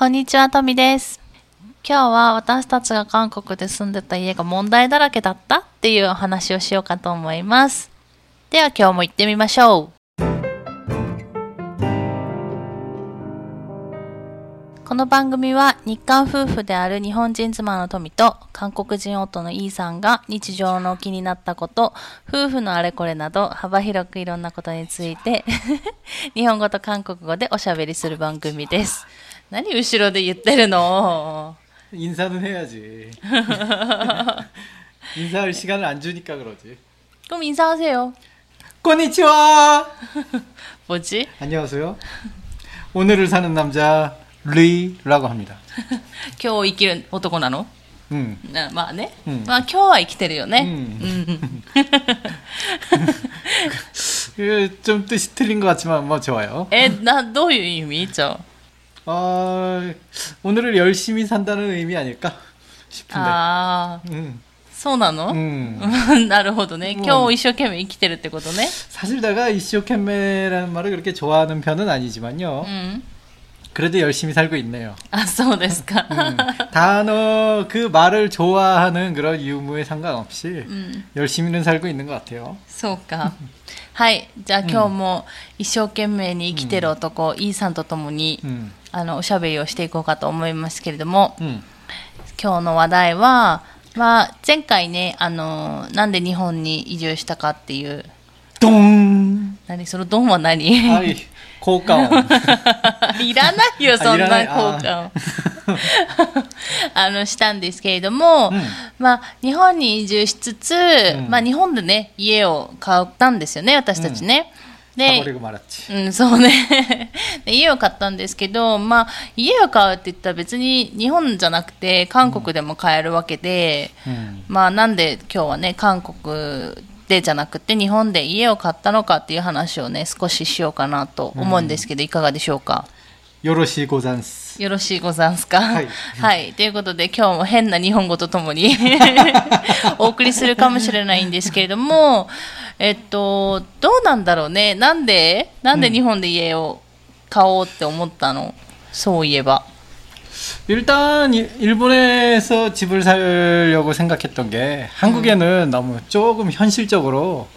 こんにちは、トミです。今日は私たちが韓国で住んでた家が問題だらけだったっていうお話をしようかと思います。では今日も行ってみましょう。この番組は日韓夫婦である日本人妻の富と韓国人夫のイーさんが日常の気になったこと、夫婦のあれこれなど幅広くいろんなことについて 日本語と韓国語でおしゃべりする番組です。何後ろで言ってるの 인사는 해야지. 인사할 시간을 안 주니까 그러지. 그럼 인사하세요. konnichiwa. 뭐지? 안녕하세요. 오늘을 사는 남자 리라고 합니다. 今日生きる男なの 음. なまあね。うんまあ今日は生きてるよね。うんうん。 그, 좀 뜻이 틀린 것 같지만 뭐 좋아요. え、な、どういう意味じゃ 어, 오늘을 열심히 산다는 의미 아닐까 싶은데. あ。ああ、 음. そうなの、 음. なるほどね。うん今日一生懸命生きてるってことね。 사실 내가 이시오캔메라는 말을 그렇게 좋아하는 편은 아니지만요. うん。 그래도 열심히 살고 있네요. あ、そうですか。 음, 단어 그 말을 좋아하는 그런 유무에 상관없이 うん。 열심히는 살고 있는 것 같아요. そうか。はい。じゃあ今日も一生懸命に生きてる男、イーさんと共に、 음, あのおしゃべりをしていこうかと思いますけれども、うん、今日の話題は、まあ、前回ねあのなんで日本に移住したかっていうドン。何？そのドンは何、はい、効果音。いらないよそんな効果音。あ のしたんですけれども、うん、まあ、日本に移住しつつ、うん、まあ、日本でね家を買ったんですよね私たちね。うん。で、うん、そうね。家を買ったんですけど、まあ、家を買うって言ったら別に日本じゃなくて韓国でも買えるわけで、うん、まあ、なんで今日はね韓国でじゃなくて日本で家を買ったのかっていう話をね少ししようかなと思うんですけど、うん、いかがでしょうか？요로시 고잔스. よろしいござんすかはいはい。ということで、今日も変な日本語とともにお送りするかもしれないんですけれども、えっと、どうなんだろうね。なんでなんで日本で家を買おうって思ったの、そういえば。 일단 이- 일본에서 집을 사려고 생각했던 게 한국에는 너무 조금 현실적으로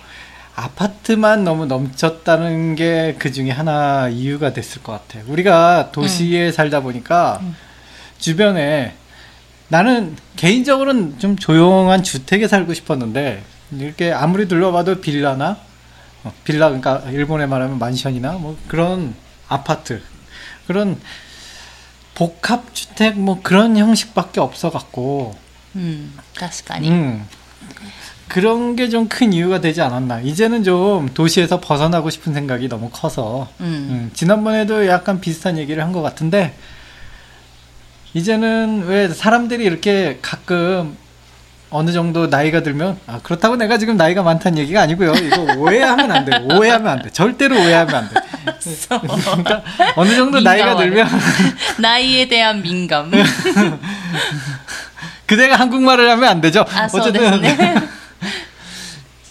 아파트만 너무 넘쳤다는 게 그 중에 하나 이유가 됐을 것 같아요. 우리가 도시에 살다 보니까 주변에 나는 개인적으로는 좀 조용한 주택에 살고 싶었는데 이렇게 아무리 둘러봐도 빌라나 어, 빌라 그러니까 일본에 말하면 만션이나 뭐 그런 아파트 그런 복합 주택 뭐 그런 형식밖에 없어 갖고 うん。確かに。 음. 그런 게 좀 큰 이유가 되지 않았나. 이제는 좀 도시에서 벗어나고 싶은 생각이 너무 커서. 음. 음, 지난번에도 약간 비슷한 얘기를 한 것 같은데, 이제는 왜 사람들이 이렇게 가끔 어느 정도 나이가 들면, 아, 그렇다고 내가 지금 나이가 많다는 얘기가 아니고요. 이거 오해하면 안 돼. 오해하면 안 돼. 절대로 오해하면 안 돼. 그러니까 어느 정도 나이가 들면. 나이에 대한 민감. 그대가 한국말을 하면 안 되죠. 아, 어쨌든.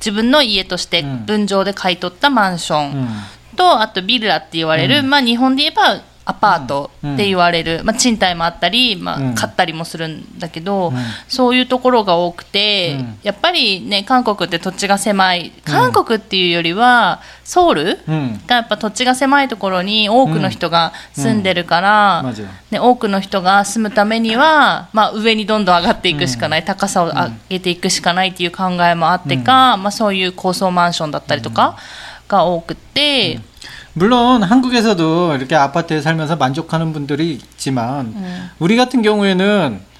自分の家としてうん。分譲で買い取ったマンション。 음, と、あとビラって言われる、まあ日本で言えばアパートって言われる、うん、まあ、賃貸もあったり、まあ、買ったりもするんだけど、うん、そういうところが多くて、うん、やっぱりね韓国って土地が狭い。韓国っていうよりはソウルがやっぱ土地が狭いところに多くの人が住んでるから、ね、多くの人が住むためには、まあ、上にどんどん上がっていくしかない、高さを上げていくしかないっていう考えもあってか、まあ、そういう高層マンションだったりとかが多くて。 물론 한국에서도 이렇게 아파트에 살면서 만족하는 분들이 있지만 음. 우리 같은 경우에는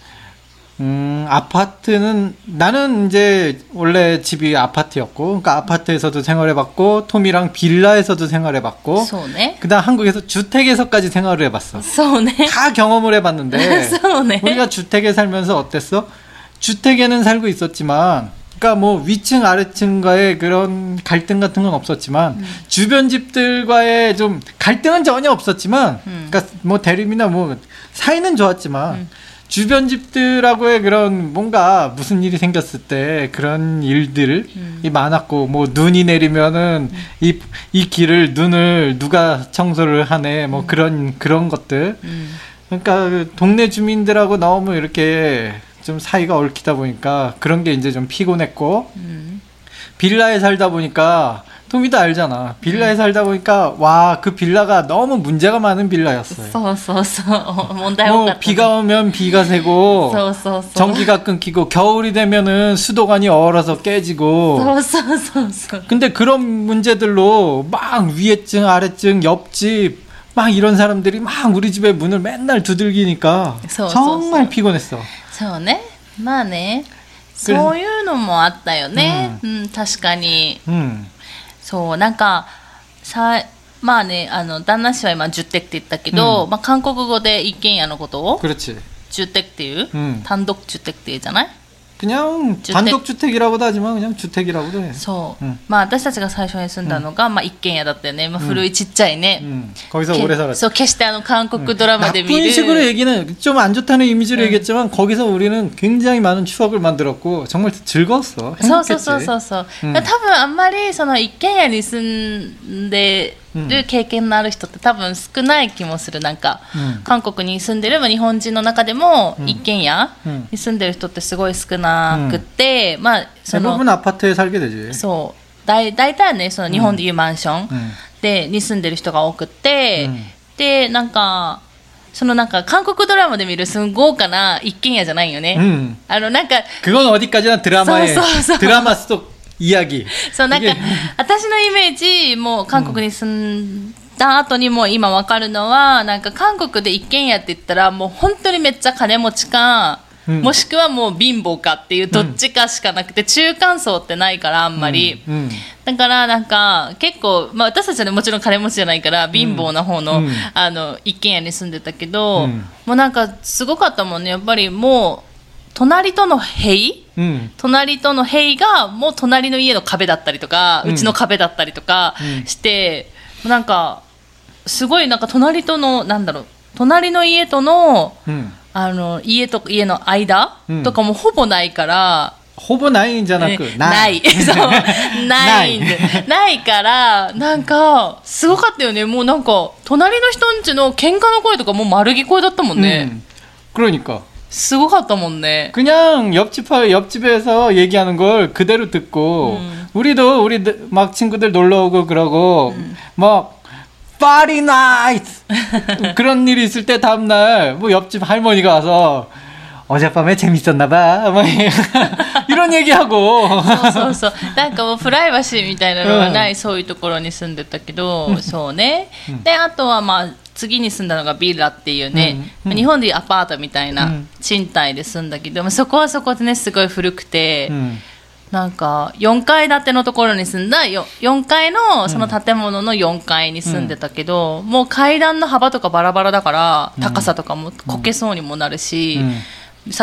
음, 아파트는 나는 이제 원래 집이 아파트였고, 그러니까 아파트에서도 생활해봤고, 톰이랑 빌라에서도 생활해봤고, 소네? 그다음 한국에서 주택에서까지 생활을 해봤어. 소네? 다 경험을 해봤는데, 우리가 주택에 살면서 어땠어? 주택에는 살고 있었지만 그러니까 뭐 위층 아래층과의 그런 갈등 같은 건 없었지만 주변 집들과의 좀 갈등은 전혀 없었지만, 음. 그러니까 뭐 대립이나 뭐 사이는 좋았지만 음. 주변 집들하고의 그런 뭔가 무슨 일이 생겼을 때 그런 일들이 음. 많았고 뭐 눈이 내리면은 이이 길을 눈을 누가 청소를 하네 뭐 그런 그런 것들。 그러니까 그 동네 주민들하고 너무 이렇게 좀 사이가 얽히다 보니까 그런 게 이제 좀 피곤했고 음. 빌라에 살다 보니까 토미도 알잖아. 빌라에 음. 살다 보니까 와 그 빌라가 너무 문제가 많은 빌라였어요. 뭐 비가 오면 비가 새고 전기가 끊기고 겨울이 되면은 수도관이 얼어서 깨지고 근데 그런 문제들로 막 위에층 아래층 옆집 막 이런 사람들이 막 우리 집에 문을 맨날 두들기니까 정말 피곤했어. そうね。まあね。そういうのもあったよね、うん、うん、確かに、うん、そうなんかさまあねあの旦那氏は今十滴って言ったけど、うん、まあ、韓国語で一軒家のことを？十滴っていう、単独十滴っていうじゃない？ 그냥 주택. 단독 주택이라고도 하지만 그냥 주택이라고도 해. そう、うんまあ私たちが最初に住んだのが、まあ一軒家だったよね、まあ、古いちっちゃいね、 음. 거기서 け 오래 살았지. そう決してあの韓国ドラマで見 나쁜 る、 식으로 얘기는 좀 안 좋다는 이미지로 얘기했지만 거기서 우리는 굉장히 많은 추억을 만들었고 정말 즐거웠어. そうそう 행복했지. そうそうそう、うん多分あんまりその一軒家に住んで る経験のある人って多分少ない気もするなんか、うん韓国に住んでるまあ日本人の中でもうん一軒家うんに住んでる人ってすごい少なくって、まあその 대부분 아파트에 살게 되지. そう大大体はねその日本でいうマンション、 음. でに住んでる人が多くって、うんでなんかそのなんか韓国ドラマで見るすごい豪華な一軒家じゃないよね、 음. あのなんか 그건 어디까지나 드라마의 써, 써, 써. 드라마 속 ヤギ。そう、なんか、私のイメージ、もう韓国に住んだ後にも今わかるのは、なんか韓国で一軒家って言ったら、もう本当にめっちゃ金持ちか、うん、もしくはもう貧乏かっていうどっちかしかなくて、うん、中間層ってないからあんまり、うん、だからなんか結構、まあ、私たちは、ね、もちろん金持ちじゃないから貧乏な方の,、あの一軒家に住んでたけど、もうなんかすごかったもんね。やっぱりもう隣との塀음. 隣との塀がもう隣の家の壁だったりとか、ううんちの壁だったりとかうんして、なんかすごいなんか隣とのなんだろう隣の家との 음. あの家と家の間うんとかもほぼないから、 호보 나인잖아 ね 그 ない。そう。ないんで。ないから、なんか、すごかったよね。もうなんか、隣の人んちの喧嘩の声とかもう丸聞こえだったもんね。 음. 그러니까 すごかったもんね。 그냥 옆집 옆집에서 얘기하는 걸 그대로 듣고 음. 우리도 우리 막 친구들 놀러 오고 그러고 막 파리 나이트 그런 일이 있을 때 다음 날뭐 옆집 할머니가 와서 어젯밤에 재밌었나봐 뭐 이런 얘기하고 そうそうそう。なんかもうプライバシーみたいなのがない、そういうところに住んでたけど、そうね。で、あとはまあ、 次に住んだのがビラっていうね、うんうん。日本でいうアパートみたいうなん。賃貸で住んだけど、まあそこはそこでね、すごい古くて、 음. なんか4階建てのところに住んだよ4階のその建物の4階に住んでたけど、もう階段の幅とかバラバラだから高さとかもこけそうにもなるし、 음. さ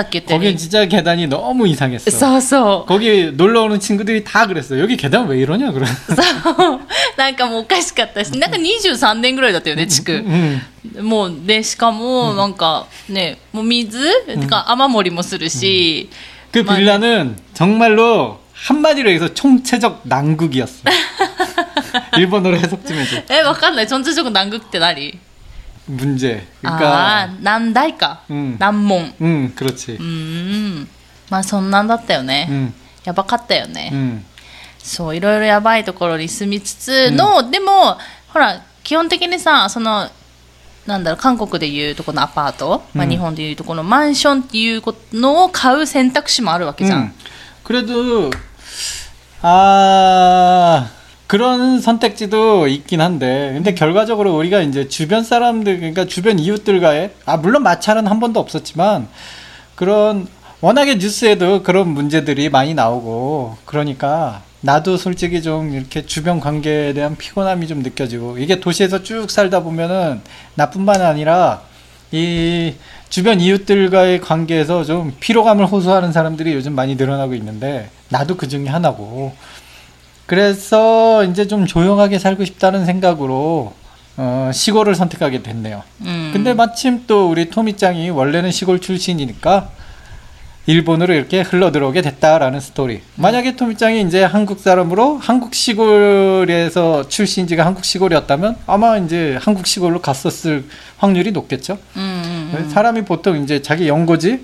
っき言ったよう 거긴 に 진짜 계단이 너무 이상했어 そうそう 거기 놀러 오는 친구들이 다 그랬어 여기 계단 왜 이러냐 그래 そうなんかもうおかしかったしなんか23年ぐらいだったよね地区 음. もうでしかもなんかねもう水、てか雨漏りもするし、 그 맞아. 빌라는 정말로 한마디로 해서 총체적 난국이었어. 일본어로 해석 좀 해줘. えわかんないチョンチョン南国って何 문 제. 그러니까 아, 난달 까? 응. 난 몽. 응, 그렇 지. 음. まあそんなんだったよね。やばかったよね。そう、いろいろやばいところに住みつつの、うん、でも、ほら、基本的にさ、その、なんだろう、韓国でいうとこのアパート、うん、まあ日本でいうとこのマンションっていうのを買う選択肢もあるわけじゃん。うん、あー、 그런 선택지도 있긴 한데, 근데 결과적으로 우리가 이제 주변 사람들, 그러니까 주변 이웃들과의, 아, 물론 마찰은 한 번도 없었지만, 그런 워낙에 뉴스에도 그런 문제들이 많이 나오고 그러니까 나도 솔직히 좀 이렇게 주변 관계에 대한 피곤함이 좀 느껴지고 이게 도시에서 쭉 살다 보면은 나뿐만 아니라 이 주변 이웃들과의 관계에서 좀 피로감을 호소하는 사람들이 요즘 많이 늘어나고 있는데 나도 그 중에 하나고 그래서 이제 좀 조용하게 살고 싶다는 생각으로 어, 시골을 선택하게 됐네요. 음. 근데 마침 또 우리 토미짱이 원래는 시골 출신이니까 일본으로 이렇게 흘러 들어오게 됐다라는 스토리. 만약에 토미짱이 이제 한국 사람으로 한국 시골에서 출신지가 한국 시골이었다면 아마 이제 한국 시골로 갔었을 확률이 높겠죠. 음, 음, 음. 사람이 보통 이제 자기 연고지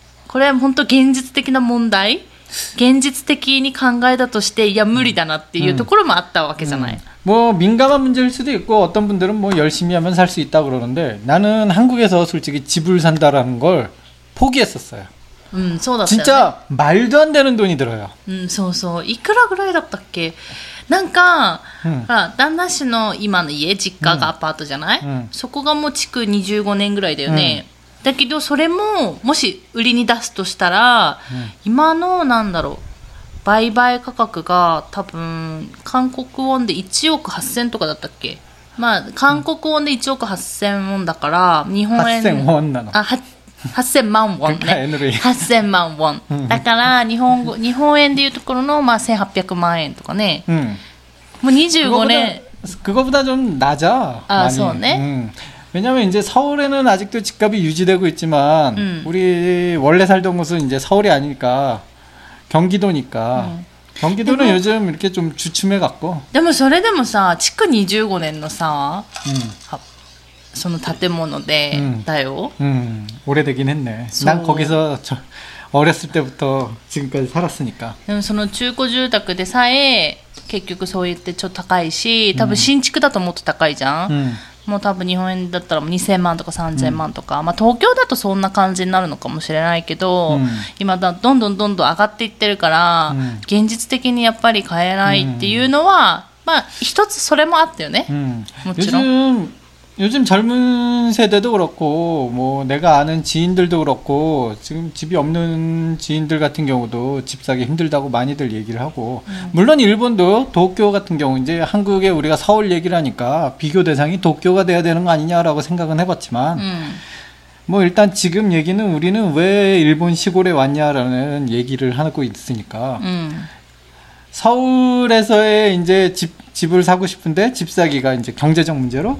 これは本当現実的な問題現実的に考えたとしていや無理だなっていうところもあったわけじゃない、 뭐 민감한 문제일 수도 있고 어떤 분들은 뭐 열심히 하면 살 수 있다 그러는데 나는 한국에서 솔직히 집을 산다라는 걸 포기했었어요. うん、そうだったよね 진짜 말도 안 되는 돈이 들어요. うん、そうそう。いくらぐらいだったっけなんか、うんほら旦那氏の今の家、実家がアパートじゃない、うんそこがもう築25年ぐらいだよね。 だけど、それも、もし売りに出すとしたら、今の、なんだろう、売買価格が多分、韓国ウォンで1億8000とかだったっけまあ、韓国ウォンで1億8000ウォンだから、日本円。 8,000원 나노. あ、は8000万ウォン그러니까 ね。 N으로 8000万ウォン。だから、日本語、日本円でいうところの、まあ、1800万円とかね。 음. もう25年。 그거보다 좀 낮아. 아, 많이. 서울네? 음. 왜냐면 이제 서울에는 아직도 집값이 유지되고 있지만 음. 우리 원래 살던 곳은 이제 서울이 아니니까 경기도니까 음. 경기도는 근데 뭐- 요즘 이렇게 좀 주춤해 갖고 でもそれでもさ、築25年のさ、 음. はその建物で、うんだよ。 음, 오래되긴 했네. 난 소- 거기서 저, 어렸을 때부터 지금까지 살았으니까. でもその中古住宅でさえ、結局そう言ってちょっと高いし、多分新築だともっと高いじゃん。 음. もう多分日本円だったら2000万とか3000万とか、うん、まあ、東京だとそんな感じになるのかもしれないけど、うん、今だどんどんどんどん上がっていってるから、うん、現実的にやっぱり買えないっていうのは、まあ一つそれもあったよね、もちろん。 요즘 젊은 세대도 그렇고 뭐 내가 아는 지인들도 그렇고 지금 집이 없는 지인들 같은 경우도 집 사기 힘들다고 많이들 얘기를 하고 음. 물론 일본도 도쿄 같은 경우 이제 한국에 우리가 서울 얘기를 하니까 비교 대상이 도쿄가 돼야 되는 거 아니냐라고 생각은 해봤지만 음. 뭐 일단 지금 얘기는 우리는 왜 일본 시골에 왔냐라는 얘기를 하고 있으니까 음. 서울에서의 이제 집 집을 사고 싶은데 집 사기가 이제 경제적 문제로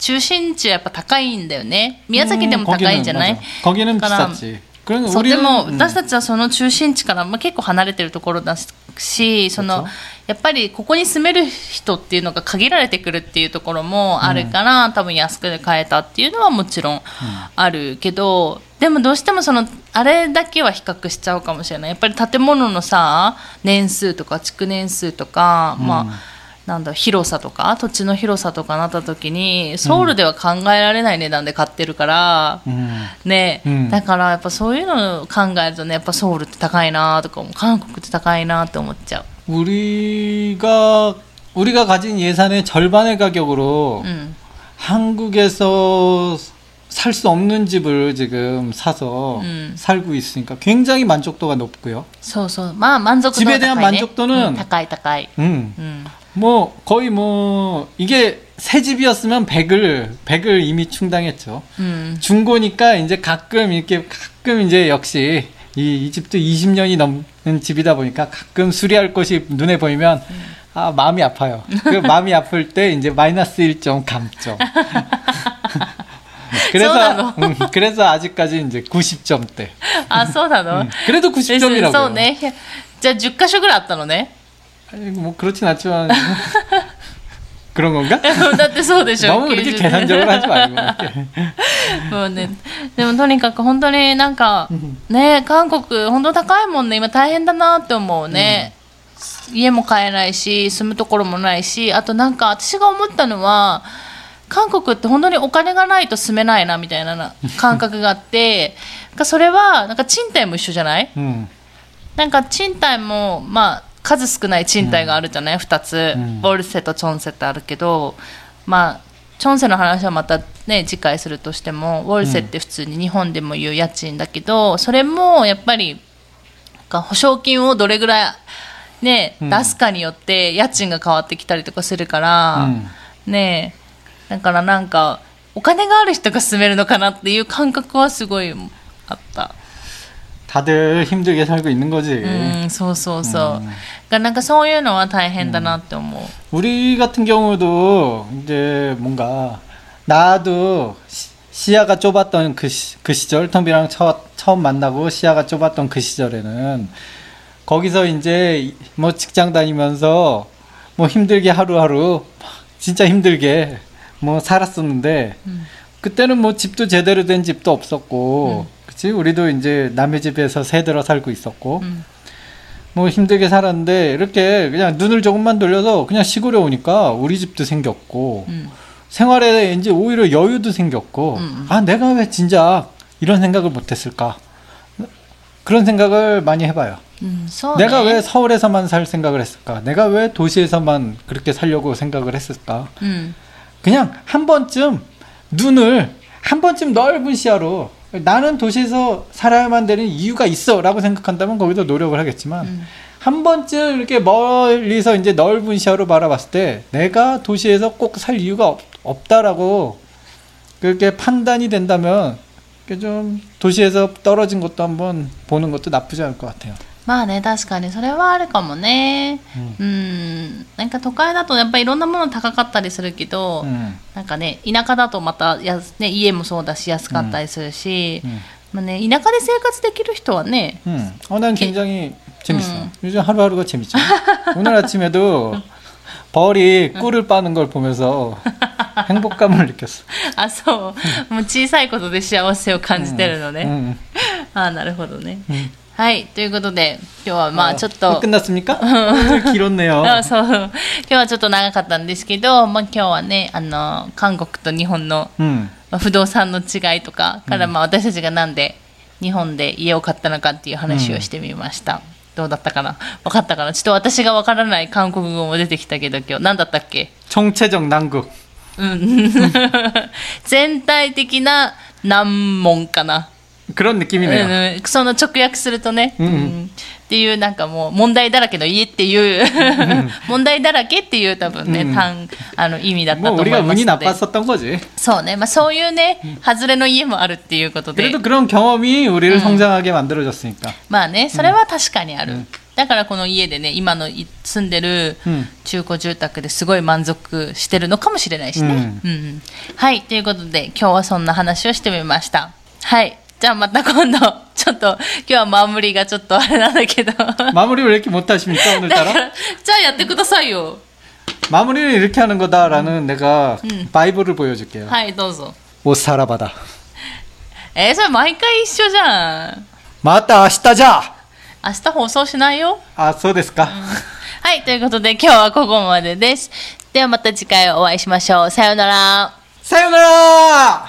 中心地はやっぱ高いんだよね。宮崎でも 음, 高いんじゃない 맞아. 거기는 그러니까 비쌌지. 그런 そうで 우리는 も 음, 私たちはその中心地から、まあ、結構離れてるところだしそのそうやっぱりここに住める人っていうのが限られてくるっていうところもあるから、多分安くで買えたっていうのはもちろんあるけど、でもどうしてもそのあれだけは比較しちゃうかもしれないやっぱり建物のさ年数とか築年数とか、まあ なんだ広さとか土地の広さとかなった時にソウルでは考えられない値段で買ってるから、 음. ね、うんだからやっぱそういうのを考えるとねやっぱソウルって高いなとかも韓国って高いなって思っちゃう 우리가 우리가 가진 예산의 절반의 가격으로 うん。 한국에서 살 수 없는 집을 지금 사서 음. 살고 있으니까 굉장히 만족도가 높고요. そうそう。まあ、満足度 집에 は 대한 高い、ね。 만족도는 うん高い高い。 음, うん。 뭐 거의 뭐 이게 새 집이었으면 100을 100을 이미 충당했죠. うん。 중고니까 이제 가끔 이렇게 가끔 이제 역시 이, 이 집도 20년이 넘는 집이다 보니까 가끔 수리할 것이 눈에 보이면 아 마음이 아파요. 그 마음이 아플 때 이제 마이너스 1점 감점. 그래서 쏘나노? 음, 그래서 아직까지 이제 90점대. あ、そうなの、 그래도 です 90점이라고. そうね。じゃあ10箇所ぐらいあったのね。 아니, 뭐 그렇진 않지만 그런 건가? だってそうでしょ。 너무 그렇게 90 계산적으로 하지 말고. もうね、でもとにかく本当になんか、ね、韓国本当高いもんね、今大変だなって思うね。家も買えないし、住むところもないし、あとなんか私が思ったのは、韓国って本当にお金がないと住めないなみたいなな感覚があって、なんかそれはなんか賃貸も一緒じゃない 음. なんか賃貸も、まあ、 数少ない賃貸があるじゃない、二つ、うんボルセとチョンセってあるけど、まあ、チョンセの話はまたね、次回するとしても、ウォルセって普通に日本でも言う家賃だけど、それもやっぱり、保証金をどれぐらい、ね、うん出すかによって家賃が変わってきたりとかするから、 음. ねだからなんか、お金がある人が住めるのかなっていう感覚はすごい。 다들 힘들게 살고 있는 거지. うん、そうそうそう。うんがなんかそういうのは大変だなって思う。 우리 같은 경우도 이제 뭔가 나도 시- 시야가 좁았던 그, 시, 그 시절 텅비랑 처, 처음 만나고 시야가 좁았던 그 시절에는 거기서 이제 뭐 직장 다니면서 뭐 힘들게 하루하루 진짜 힘들게 뭐 살았었는데 그때는 뭐 집도 제대로 된 집도 없었고 살았지. 우리도 이제 남의 집에서 새 들어 살고 있었고. 음. 뭐 힘들게 살았는데 이렇게 그냥 눈을 조금만 돌려서 그냥 시골에 오니까 우리 집도 생겼고 음. 생활에 이제 오히려 여유도 생겼고 음. 음. 아 내가 왜 진작 이런 생각을 못했을까 그런 생각을 많이 해봐요. 음, 내가 왜 서울에서만 살 생각을 했을까? 내가 왜 도시에서만 그렇게 살려고 생각을 했을까? 음. 그냥 한 번쯤 눈을 한 번쯤 넓은 시야로 나는 도시에서 살아야만 되는 이유가 있어라고 생각한다면 거기서 노력을 하겠지만 うん、한 번쯤 이렇게 멀리서 이제 넓은 시야로 바라봤을 때 내가 도시에서 꼭 살 이유가 없, 없다라고 그렇게 판단이 된다면 좀 도시에서 떨어진 것도 한번 보는 것도 나쁘지 않을 것 같아요. まあね、確かにそれはあるかもね。うん、なんか都会だとやっぱりいろんなもの高かったりするけど、 음, なんかね、田舎だとまたやす、ね、家もそうだし安かったりするし、 음, まあね、田舎で生活できる人はね、 음. 어, 난 굉장히 재밌어. 음. 요즘 하루하루가 재밌죠. 오늘 아침에도 벌이 꿀을 빠는 걸 보면서 행복감을 느꼈어. あ、そう、もう小さいことで幸せを感じてるのね。 음. ああ、なるほどね。 음. はい、ということで、今日はまあちょっと、 끝났습니까? 오늘 길었네요. あそう今日はちょっと長かったんですけど、まあ、今日はねあの韓国と日本の 음. まあ不動産の違いとかから、まあ、私たちがなんで日本で家を買ったのかっていう話をしてみました、どうだったかな分かったかなちょっと私が分からない韓国語も出てきたけど今日何だったっけ 총체적 난국. うん全体的な難問かな 그런 느낌이네요. うん、その直訳するとね、うんうんっていうなんかもう問題だらけの家っていう、問題だらけっていう多分ね、うん単あの意味だった 뭐 と思い 우리가 ます 운이 ので 나빴었던 거지. そうね、まあ、そういうね、外れの家もあるっていうことで 그래도 그런 경험이 우리를 성장하게 만들어줬으니까. まあねそれは確かにある、だからこの家でね今のい住んでるうん中古住宅ですごい満足してるのかもしれないしね、うんうんはいということで今日はそんな話をしてみましたはい じゃあまた今度ちょっと今日はマムリがちょっとあれなんだけど 마무리를 왜 이렇게 못하십니까 だか 오늘따라? らじゃあやってくださいよ 마무리를 이렇게 하는 거다라는 내가 음. 바이블을 보여줄게요. はいどうぞ 못 살아봐다. えーそれ毎回一緒じゃん 맞다 아시다자. 明日放送しないよ 아, そうですか.はいということで今日はここまでですではまた次回お会いしましょうさようなら 사요나라.